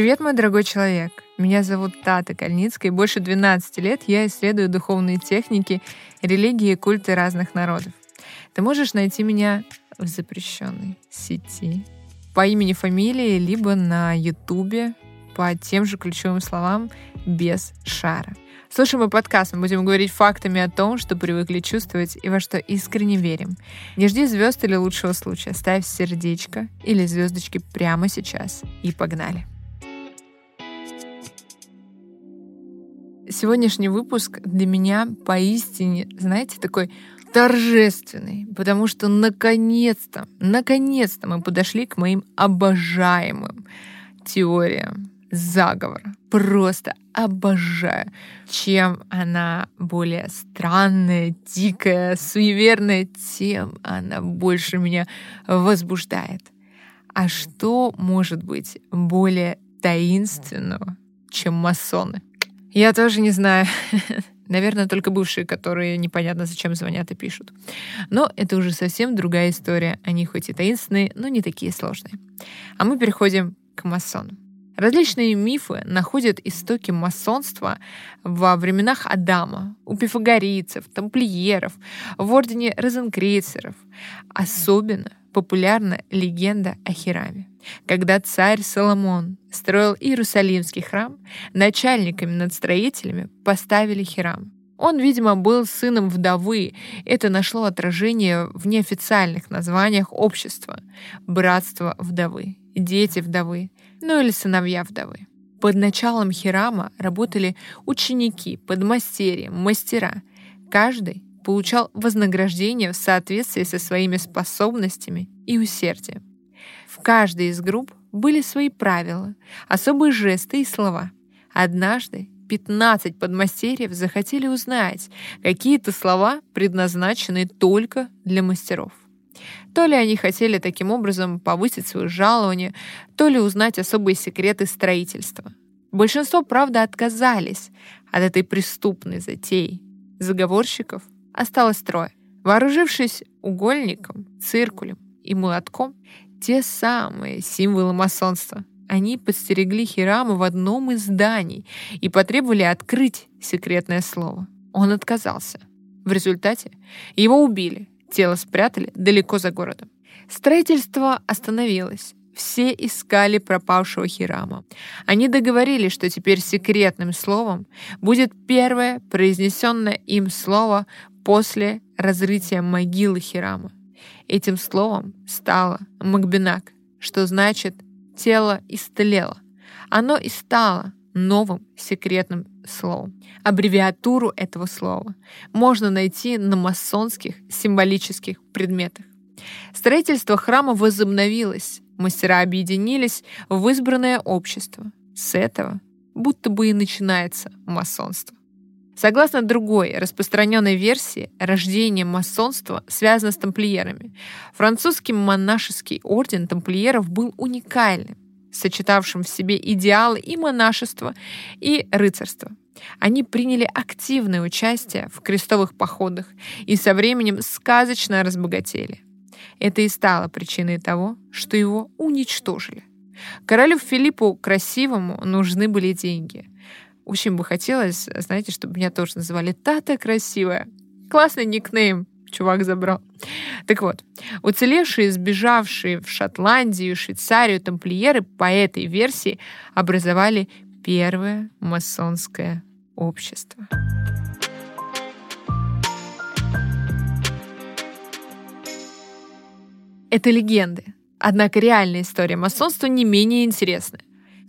Привет, мой дорогой человек! Меня зовут Тата Кальницкая, и больше 12 лет я исследую духовные техники, религии и культы разных народов. Ты можешь найти меня в запрещенной сети по имени, фамилии, либо на Ютубе по тем же ключевым словам без шара. Слушай мой подкаст, мы будем говорить фактами о том, что привыкли чувствовать и во что искренне верим. Не жди звезд или лучшего случая. Ставь сердечко или звездочки прямо сейчас. И погнали. Сегодняшний выпуск для меня поистине, знаете, такой торжественный, потому что наконец-то, наконец-то мы подошли к моим обожаемым теориям заговора. Просто обожаю. Чем она более странная, дикая, суеверная, тем она больше меня возбуждает. А что может быть более таинственного, чем масоны? Я тоже не знаю. Наверное, только бывшие, которые непонятно зачем звонят и пишут. Но это уже совсем другая история. Они хоть и таинственные, но не такие сложные. А мы переходим к масонам. Различные мифы находят истоки масонства во временах Адама, у пифагорийцев, тамплиеров, в ордене розенкрейцеров. Особенно популярна легенда о Хираме. Когда царь Соломон строил Иерусалимский храм, начальниками над строителями поставили Хирам. Он, видимо, был сыном вдовы. Это нашло отражение в неофициальных названиях общества. Братство вдовы, дети вдовы, ну или сыновья вдовы. Под началом Хирама работали ученики, подмастерья, мастера. Каждый получал вознаграждение в соответствии со своими способностями и усердием. В каждой из групп были свои правила, особые жесты и слова. Однажды 15 подмастерьев захотели узнать, какие-то слова предназначены только для мастеров. То ли они хотели таким образом повысить свое жалование, то ли узнать особые секреты строительства. Большинство, правда, отказались от этой преступной затеи. Заговорщиков осталось трое. Вооружившись угольником, циркулем и молотком, те самые символы масонства. Они подстерегли Хираму в одном из зданий и потребовали открыть секретное слово. Он отказался. В результате его убили, тело спрятали далеко за городом. Строительство остановилось. Все искали пропавшего Хирама. Они договорились, что теперь секретным словом будет первое произнесенное им слово после разрытия могилы Хирама. Этим словом стало Макбинак, что значит «тело истлело». Оно и стало новым секретным словом. Аббревиатуру этого слова можно найти на масонских символических предметах. Строительство храма возобновилось, мастера объединились в избранное общество. С этого будто бы и начинается масонство. Согласно другой распространенной версии, рождение масонства связано с тамплиерами. Французский монашеский орден тамплиеров был уникальным, сочетавшим в себе идеалы и монашества, и рыцарства. Они приняли активное участие в крестовых походах и со временем сказочно разбогатели. Это и стало причиной того, что его уничтожили. Королю Филиппу Красивому нужны были деньги. Очень бы хотелось, знаете, чтобы меня тоже называли «Тата красивая». Классный никнейм чувак забрал. Так вот, уцелевшие, сбежавшие в Шотландию, Швейцарию тамплиеры по этой версии образовали первое масонское общество. Это легенды. Однако реальная история масонства не менее интересная.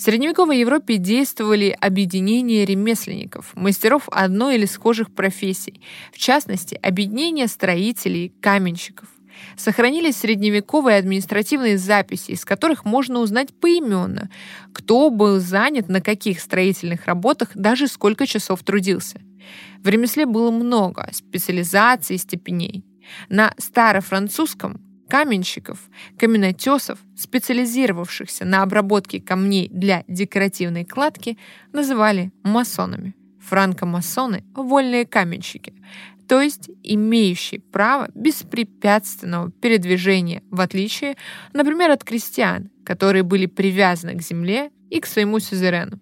В средневековой Европе действовали объединения ремесленников, мастеров одной или схожих профессий, в частности, объединения строителей, каменщиков. Сохранились средневековые административные записи, из которых можно узнать поименно, кто был занят на каких строительных работах, даже сколько часов трудился. В ремесле было много специализаций и степеней. На старофранцузском каменщиков, каменотесов, специализировавшихся на обработке камней для декоративной кладки, называли масонами. Франкомасоны — вольные каменщики, то есть имеющие право беспрепятственного передвижения, в отличие, например, от крестьян, которые были привязаны к земле и к своему сюзерену.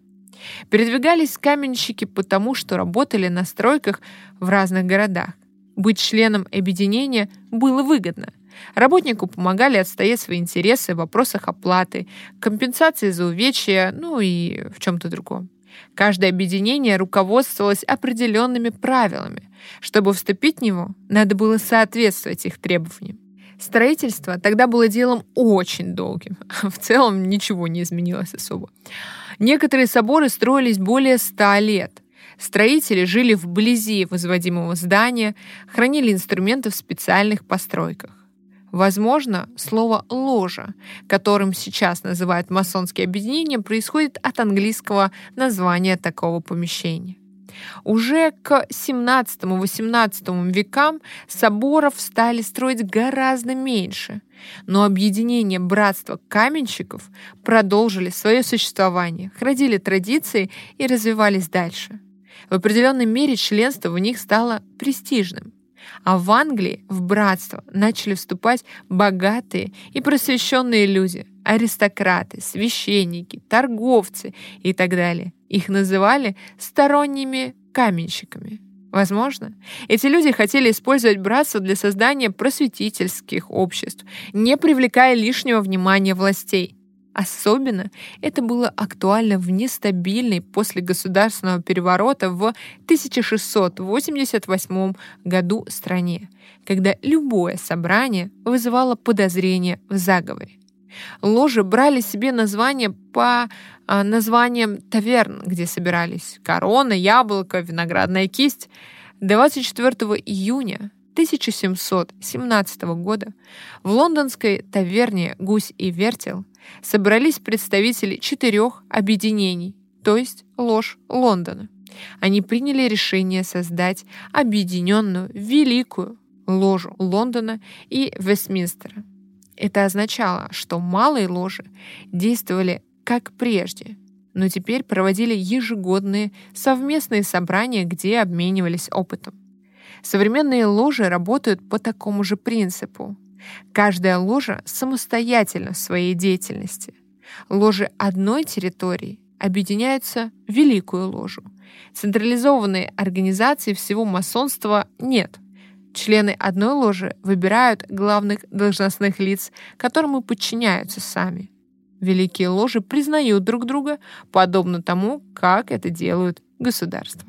Передвигались каменщики потому, что работали на стройках в разных городах. Быть членом объединения было выгодно. Работнику помогали отстоять свои интересы в вопросах оплаты, компенсации за увечья, ну и в чем-то другом. Каждое объединение руководствовалось определенными правилами. Чтобы вступить в него, надо было соответствовать их требованиям. Строительство тогда было делом очень долгим. В целом ничего не изменилось особо. Некоторые соборы строились более ста лет. Строители жили вблизи возводимого здания, хранили инструменты в специальных постройках. Возможно, слово «ложа», которым сейчас называют масонские объединения, происходит от английского названия такого помещения. Уже к 17-18 векам соборов стали строить гораздо меньше, но объединение братства каменщиков продолжили свое существование, хранили традиции и развивались дальше. В определенной мере членство в них стало престижным. А в Англии в братство начали вступать богатые и просвещенные люди, аристократы, священники, торговцы и так далее. Их называли сторонними каменщиками. Возможно, эти люди хотели использовать братство для создания просветительских обществ, не привлекая лишнего внимания властей. Особенно это было актуально в нестабильной после государственного переворота в 1688 году стране, когда любое собрание вызывало подозрение в заговоре. Ложи брали себе название по а, названиям таверн, где собирались корона, яблоко, виноградная кисть. 24 июня 1717 года в лондонской таверне «Гусь и вертел» собрались представители четырех объединений, то есть ложь Лондона. Они приняли решение создать объединенную великую ложу Лондона и Вестминстера. Это означало, что малые ложи действовали как прежде, но теперь проводили ежегодные совместные собрания, где обменивались опытом. Современные ложи работают по такому же принципу. Каждая ложа самостоятельна в своей деятельности. Ложи одной территории объединяются в великую ложу. Централизованной организации всего масонства нет. Члены одной ложи выбирают главных должностных лиц, которым и подчиняются сами. Великие ложи признают друг друга, подобно тому, как это делают государства.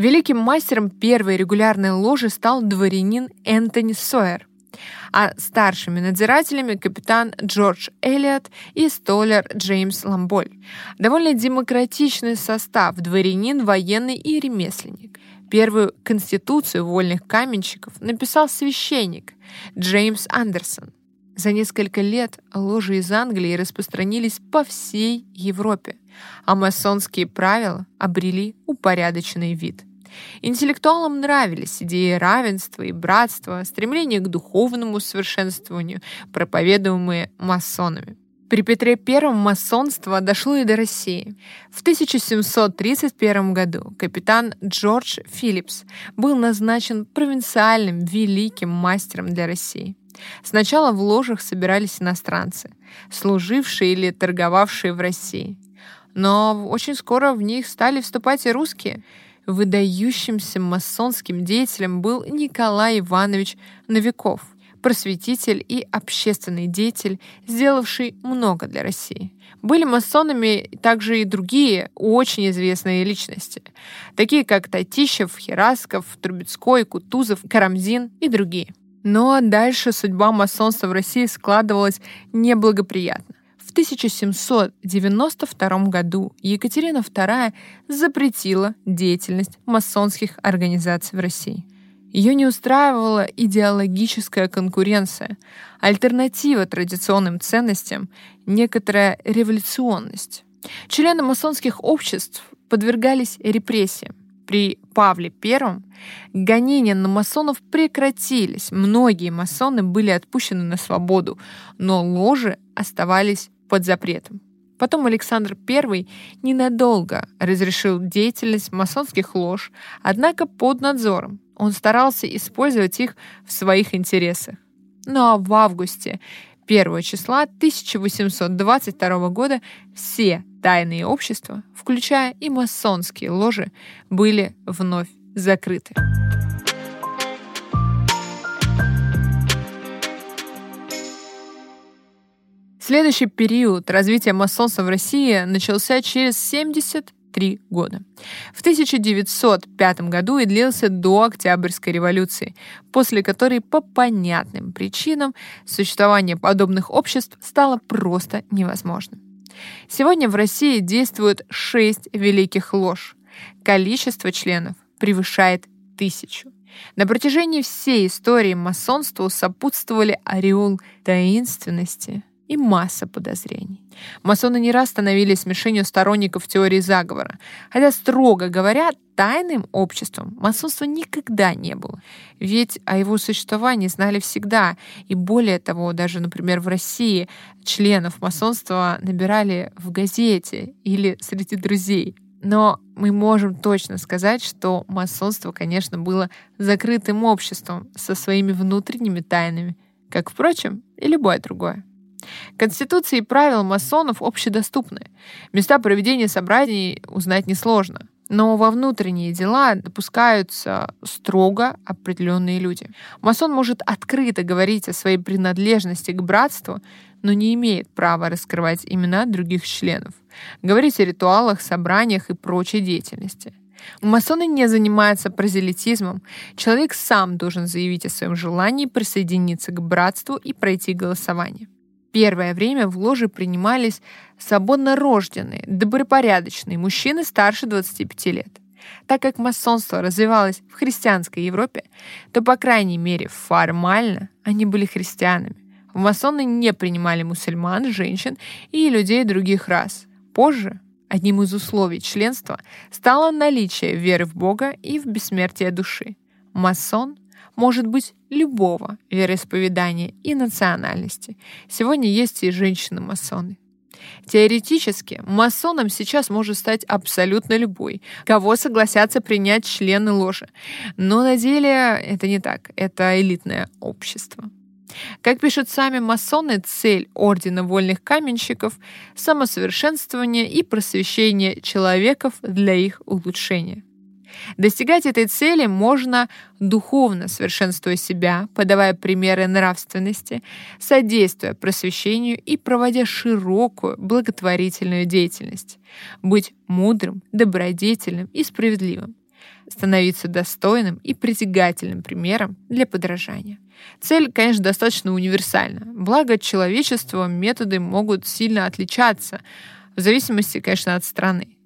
Великим мастером первой регулярной ложи стал дворянин Энтони Сойер, а старшими надзирателями капитан Джордж Эллиот и столер Джеймс Ламболь. Довольно демократичный состав, дворянин, военный и ремесленник. Первую конституцию вольных каменщиков написал священник Джеймс Андерсон. За несколько лет ложи из Англии распространились по всей Европе, а масонские правила обрели упорядоченный вид – Интеллектуалам нравились идеи равенства и братства, стремление к духовному совершенствованию, проповедуемые масонами. При Петре I масонство дошло и до России. В 1731 году капитан Джордж Филлипс был назначен провинциальным великим мастером для России. Сначала в ложах собирались иностранцы, служившие или торговавшие в России. Но очень скоро в них стали вступать и русские – Выдающимся масонским деятелем был Николай Иванович Новиков, просветитель и общественный деятель, сделавший много для России. Были масонами также и другие очень известные личности, такие как Татищев, Херасков, Трубецкой, Кутузов, Карамзин и другие. Но дальше судьба масонства в России складывалась неблагоприятно. В 1792 году Екатерина II запретила деятельность масонских организаций в России. Ее не устраивала идеологическая конкуренция, альтернатива традиционным ценностям, некоторая революционность. Члены масонских обществ подвергались репрессиям. При Павле I гонения на масонов прекратились, многие масоны были отпущены на свободу, но ложи оставались под запретом. Потом Александр I ненадолго разрешил деятельность масонских лож, однако под надзором. он старался использовать их в своих интересах. Ну а в августе 1 числа 1822 года все тайные общества, включая и масонские ложи, были вновь закрыты. Следующий период развития масонства в России начался через 73 года. В 1905 году и длился до Октябрьской революции, после которой по понятным причинам существование подобных обществ стало просто невозможным. Сегодня в России действуют шесть великих лож. Количество членов превышает тысячу. На протяжении всей истории масонству сопутствовали ореол таинственности, и масса подозрений. Масоны не раз становились мишенью сторонников теории заговора, хотя, строго говоря, тайным обществом масонство никогда не было. Ведь о его существовании знали всегда, и более того, даже, например, в России членов масонства набирали в газете или среди друзей. Но мы можем точно сказать, что масонство, конечно, было закрытым обществом со своими внутренними тайнами, как, впрочем, и любое другое. Конституции и правила масонов общедоступны. Места проведения собраний узнать несложно. Но во внутренние дела допускаются строго определенные люди. Масон может открыто говорить о своей принадлежности к братству, но не имеет права раскрывать имена других членов, говорить о ритуалах, собраниях и прочей деятельности. Масоны не занимаются прозелитизмом. Человек сам должен заявить о своем желании присоединиться к братству и пройти голосование. Первое время в ложе принимались свободно рожденные, добропорядочные мужчины старше 25 лет. Так как масонство развивалось в христианской Европе, то, по крайней мере, формально они были христианами. В масоны не принимали мусульман, женщин и людей других рас. Позже одним из условий членства стало наличие веры в Бога и в бессмертие души. Масон может быть любого вероисповедания и национальности. Сегодня есть и женщины-масоны. Теоретически, масоном сейчас может стать абсолютно любой, кого согласятся принять члены ложи. Но на деле это не так, это элитное общество. Как пишут сами масоны, цель Ордена Вольных Каменщиков — самосовершенствование и просвещение человеков для их улучшения. Достигать этой цели можно духовно совершенствуя себя, подавая примеры нравственности, содействуя просвещению и проводя широкую благотворительную деятельность. Быть мудрым, добродетельным и справедливым. Становиться достойным и притягательным примером для подражания. Цель, конечно, достаточно универсальна. Благо, человечества методы могут сильно отличаться, в зависимости, конечно, от страны.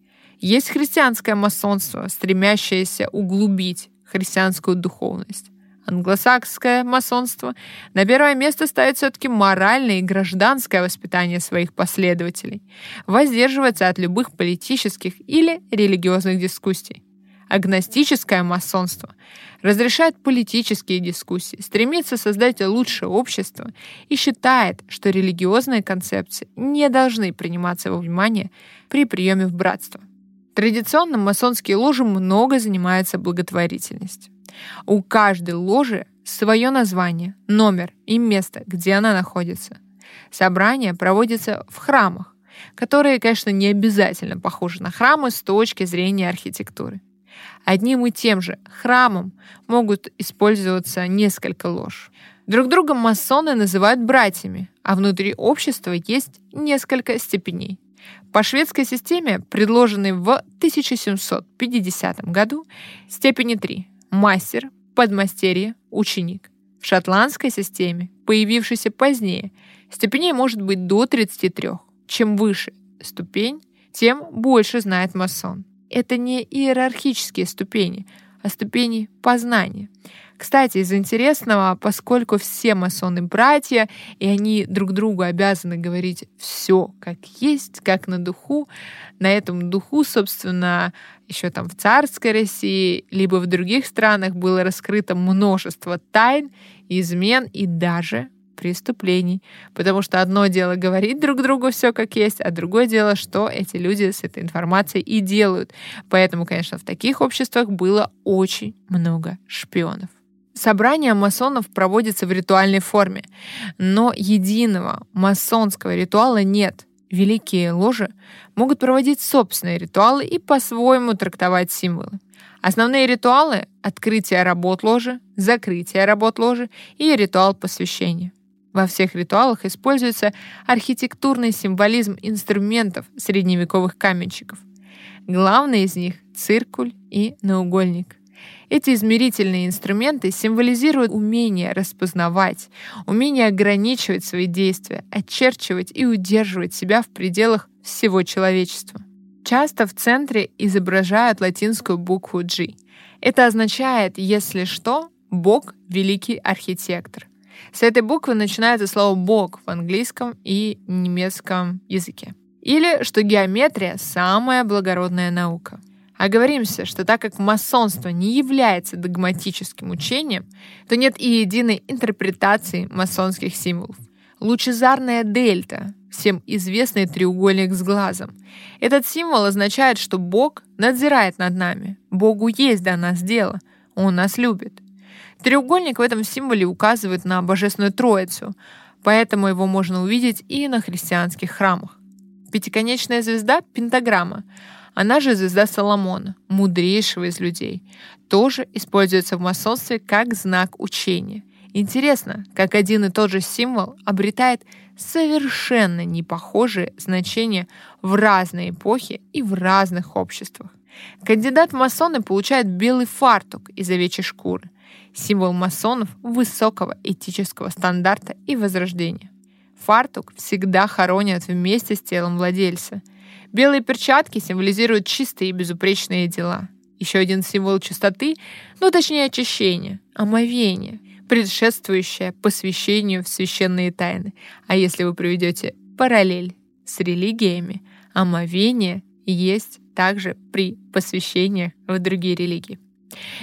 Есть христианское масонство, стремящееся углубить христианскую духовность. Англосакское масонство на первое место ставит все-таки моральное и гражданское воспитание своих последователей, воздерживается от любых политических или религиозных дискуссий. Агностическое масонство разрешает политические дискуссии, стремится создать лучшее общество и считает, что религиозные концепции не должны приниматься во внимание при приеме в братство. Традиционно масонские ложи много занимаются благотворительностью. У каждой ложи свое название, номер и место, где она находится. Собрания проводятся в храмах, которые, конечно, не обязательно похожи на храмы с точки зрения архитектуры. Одним и тем же храмом могут использоваться несколько лож. Друг друга масоны называют братьями, а внутри общества есть несколько степеней. По шведской системе, предложенной в 1750 году, степени 3 – мастер, подмастерье, ученик. В шотландской системе, появившейся позднее, степеней может быть до 33. Чем выше ступень, тем больше знает масон. Это не иерархические ступени, а ступени познания – кстати, из интересного, поскольку все масоны братья, и они друг другу обязаны говорить все как есть, как на духу, на этом духу, собственно, еще там в царской России, либо в других странах было раскрыто множество тайн, измен и даже преступлений. Потому что одно дело говорить друг другу все как есть, а другое дело, что эти люди с этой информацией и делают. Поэтому, конечно, в таких обществах было очень много шпионов. Собрание масонов проводится в ритуальной форме, но единого масонского ритуала нет. Великие ложи могут проводить собственные ритуалы и по-своему трактовать символы. Основные ритуалы — открытие работ ложи, закрытие работ ложи и ритуал посвящения. Во всех ритуалах используется архитектурный символизм инструментов средневековых каменщиков. Главный из них — циркуль и наугольник — эти измерительные инструменты символизируют умение распознавать, умение ограничивать свои действия, очерчивать и удерживать себя в пределах всего человечества. Часто в центре изображают латинскую букву G. Это означает, если что, Бог — великий архитектор. С этой буквы начинается слово «бог» в английском и немецком языке. Или что геометрия — самая благородная наука — Оговоримся, что так как масонство не является догматическим учением, то нет и единой интерпретации масонских символов. Лучезарная дельта, всем известный треугольник с глазом. Этот символ означает, что Бог надзирает над нами. Богу есть до нас дело, Он нас любит. Треугольник в этом символе указывает на Божественную Троицу, поэтому его можно увидеть и на христианских храмах. Пятиконечная звезда — пентаграмма, она же звезда Соломона, мудрейшего из людей, тоже используется в масонстве как знак учения. Интересно, как один и тот же символ обретает совершенно непохожие значения в разные эпохи и в разных обществах. Кандидат в масоны получает белый фартук из овечьей шкуры, символ масонов высокого этического стандарта и возрождения. Фартук всегда хоронят вместе с телом владельца – Белые перчатки символизируют чистые и безупречные дела. Еще один символ чистоты, ну точнее очищения, омовение, предшествующее посвящению в священные тайны. А если вы проведете параллель с религиями, омовение есть также при посвящениях в другие религии.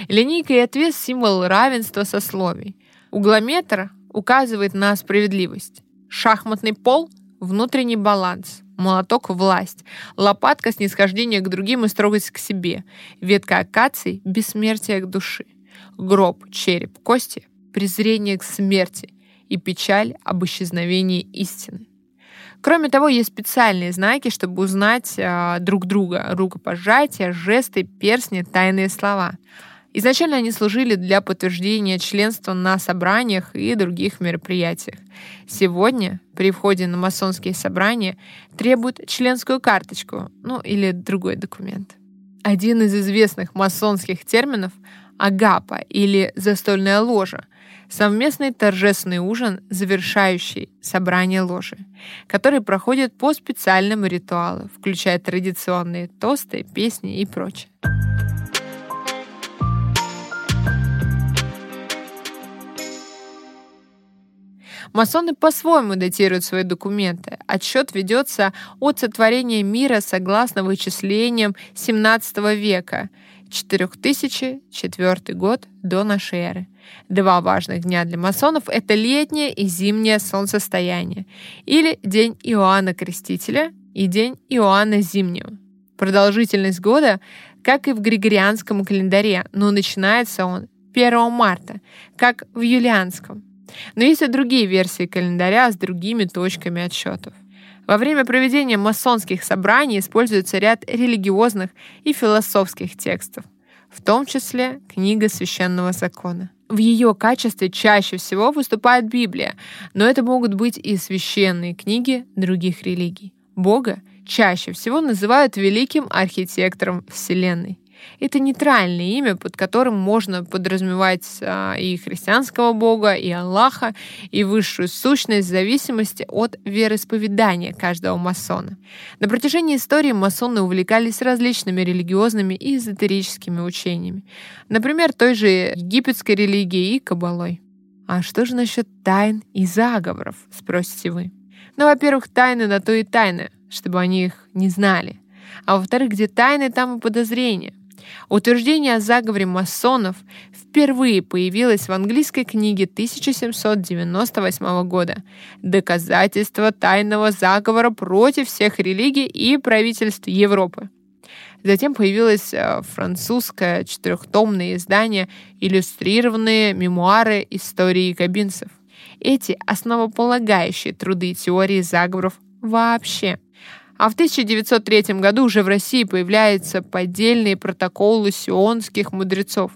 Линейка и отвес — символ равенства сословий. Углометр указывает на справедливость. Шахматный пол — внутренний баланс молоток — власть, лопатка — снисхождение к другим и строгость к себе, ветка акаций — бессмертие к души, гроб, череп, кости — презрение к смерти и печаль об исчезновении истины. Кроме того, есть специальные знаки, чтобы узнать э, друг друга. Рукопожатия, жесты, перстни, тайные слова — Изначально они служили для подтверждения членства на собраниях и других мероприятиях. Сегодня при входе на масонские собрания требуют членскую карточку, ну или другой документ. Один из известных масонских терминов — агапа или застольная ложа — совместный торжественный ужин, завершающий собрание ложи, который проходит по специальному ритуалу, включая традиционные тосты, песни и прочее. Масоны по-своему датируют свои документы. Отсчет ведется от сотворения мира согласно вычислениям 17 века, 4004 год до нашей эры. Два важных дня для масонов — это летнее и зимнее солнцестояние, или день Иоанна Крестителя и день Иоанна Зимнего. Продолжительность года, как и в григорианском календаре, но начинается он 1 марта, как в юлианском. Но есть и другие версии календаря с другими точками отсчетов. Во время проведения масонских собраний используется ряд религиозных и философских текстов, в том числе книга священного закона. В ее качестве чаще всего выступает Библия, но это могут быть и священные книги других религий. Бога чаще всего называют великим архитектором Вселенной. Это нейтральное имя, под которым можно подразумевать а, и христианского бога, и Аллаха, и высшую сущность в зависимости от вероисповедания каждого масона. На протяжении истории масоны увлекались различными религиозными и эзотерическими учениями. Например, той же египетской религией и кабалой. А что же насчет тайн и заговоров, спросите вы? Ну, во-первых, тайны на то и тайны, чтобы они их не знали. А во-вторых, где тайны, там и подозрения. Утверждение о заговоре масонов впервые появилось в английской книге 1798 года «Доказательство тайного заговора против всех религий и правительств Европы». Затем появилось э, французское четырехтомное издание «Иллюстрированные мемуары истории кабинцев». Эти основополагающие труды теории заговоров вообще. А в 1903 году уже в России появляются поддельные протоколы сионских мудрецов.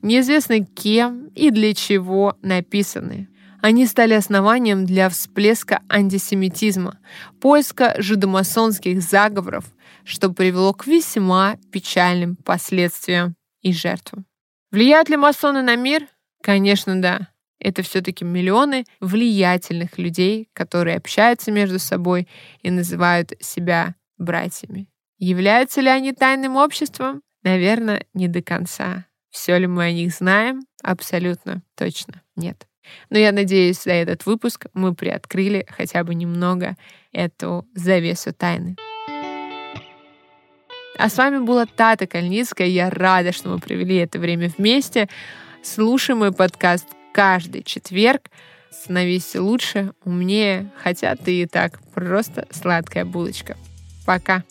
Неизвестно кем и для чего написаны. Они стали основанием для всплеска антисемитизма, поиска жидомасонских заговоров, что привело к весьма печальным последствиям и жертвам. Влияют ли масоны на мир? Конечно, да. Это все-таки миллионы влиятельных людей, которые общаются между собой и называют себя братьями. Являются ли они тайным обществом? Наверное, не до конца. Все ли мы о них знаем? Абсолютно точно нет. Но я надеюсь, за этот выпуск мы приоткрыли хотя бы немного эту завесу тайны. А с вами была Тата Кальницкая. Я рада, что мы провели это время вместе. Слушай мой подкаст каждый четверг. Становись лучше, умнее, хотя ты и так просто сладкая булочка. Пока.